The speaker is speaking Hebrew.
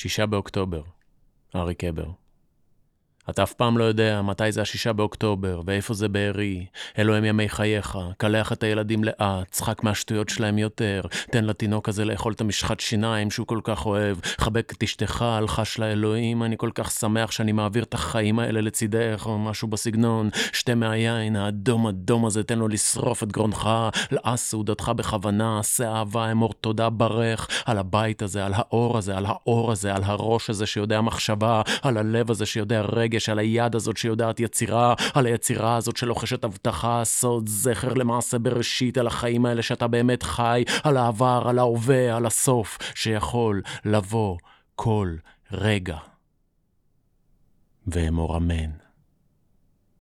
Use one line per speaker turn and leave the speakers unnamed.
שישה באוקטובר, ארי קבר. אתה אף פעם לא יודע מתי זה השישה באוקטובר, ואיפה זה בארי. אלו הם ימי חייך, קלח את הילדים לאט, צחק מהשטויות שלהם יותר, תן לתינוק הזה לאכול את המשחת שיניים שהוא כל כך אוהב, חבק את אשתך, אלחש לאלוהים, אני כל כך שמח שאני מעביר את החיים האלה לצידך, או משהו בסגנון. שתה מהיין, האדום אדום הזה, תן לו לשרוף את גרונך, לעס סעודתך בכוונה, עשה אהבה, אמור תודה ברך, על הבית הזה, על האור הזה, על האור הזה, על הראש הזה שיודע מחשבה, על הלב הזה שיודע רגש. רגש, על היד הזאת שיודעת יצירה, על היצירה הזאת שלוחשת הבטחה, סוד, זכר למעשה בראשית, על החיים האלה שאתה באמת חי, על העבר, על ההווה, על הסוף, שיכול לבוא כל רגע. ואמור אמן.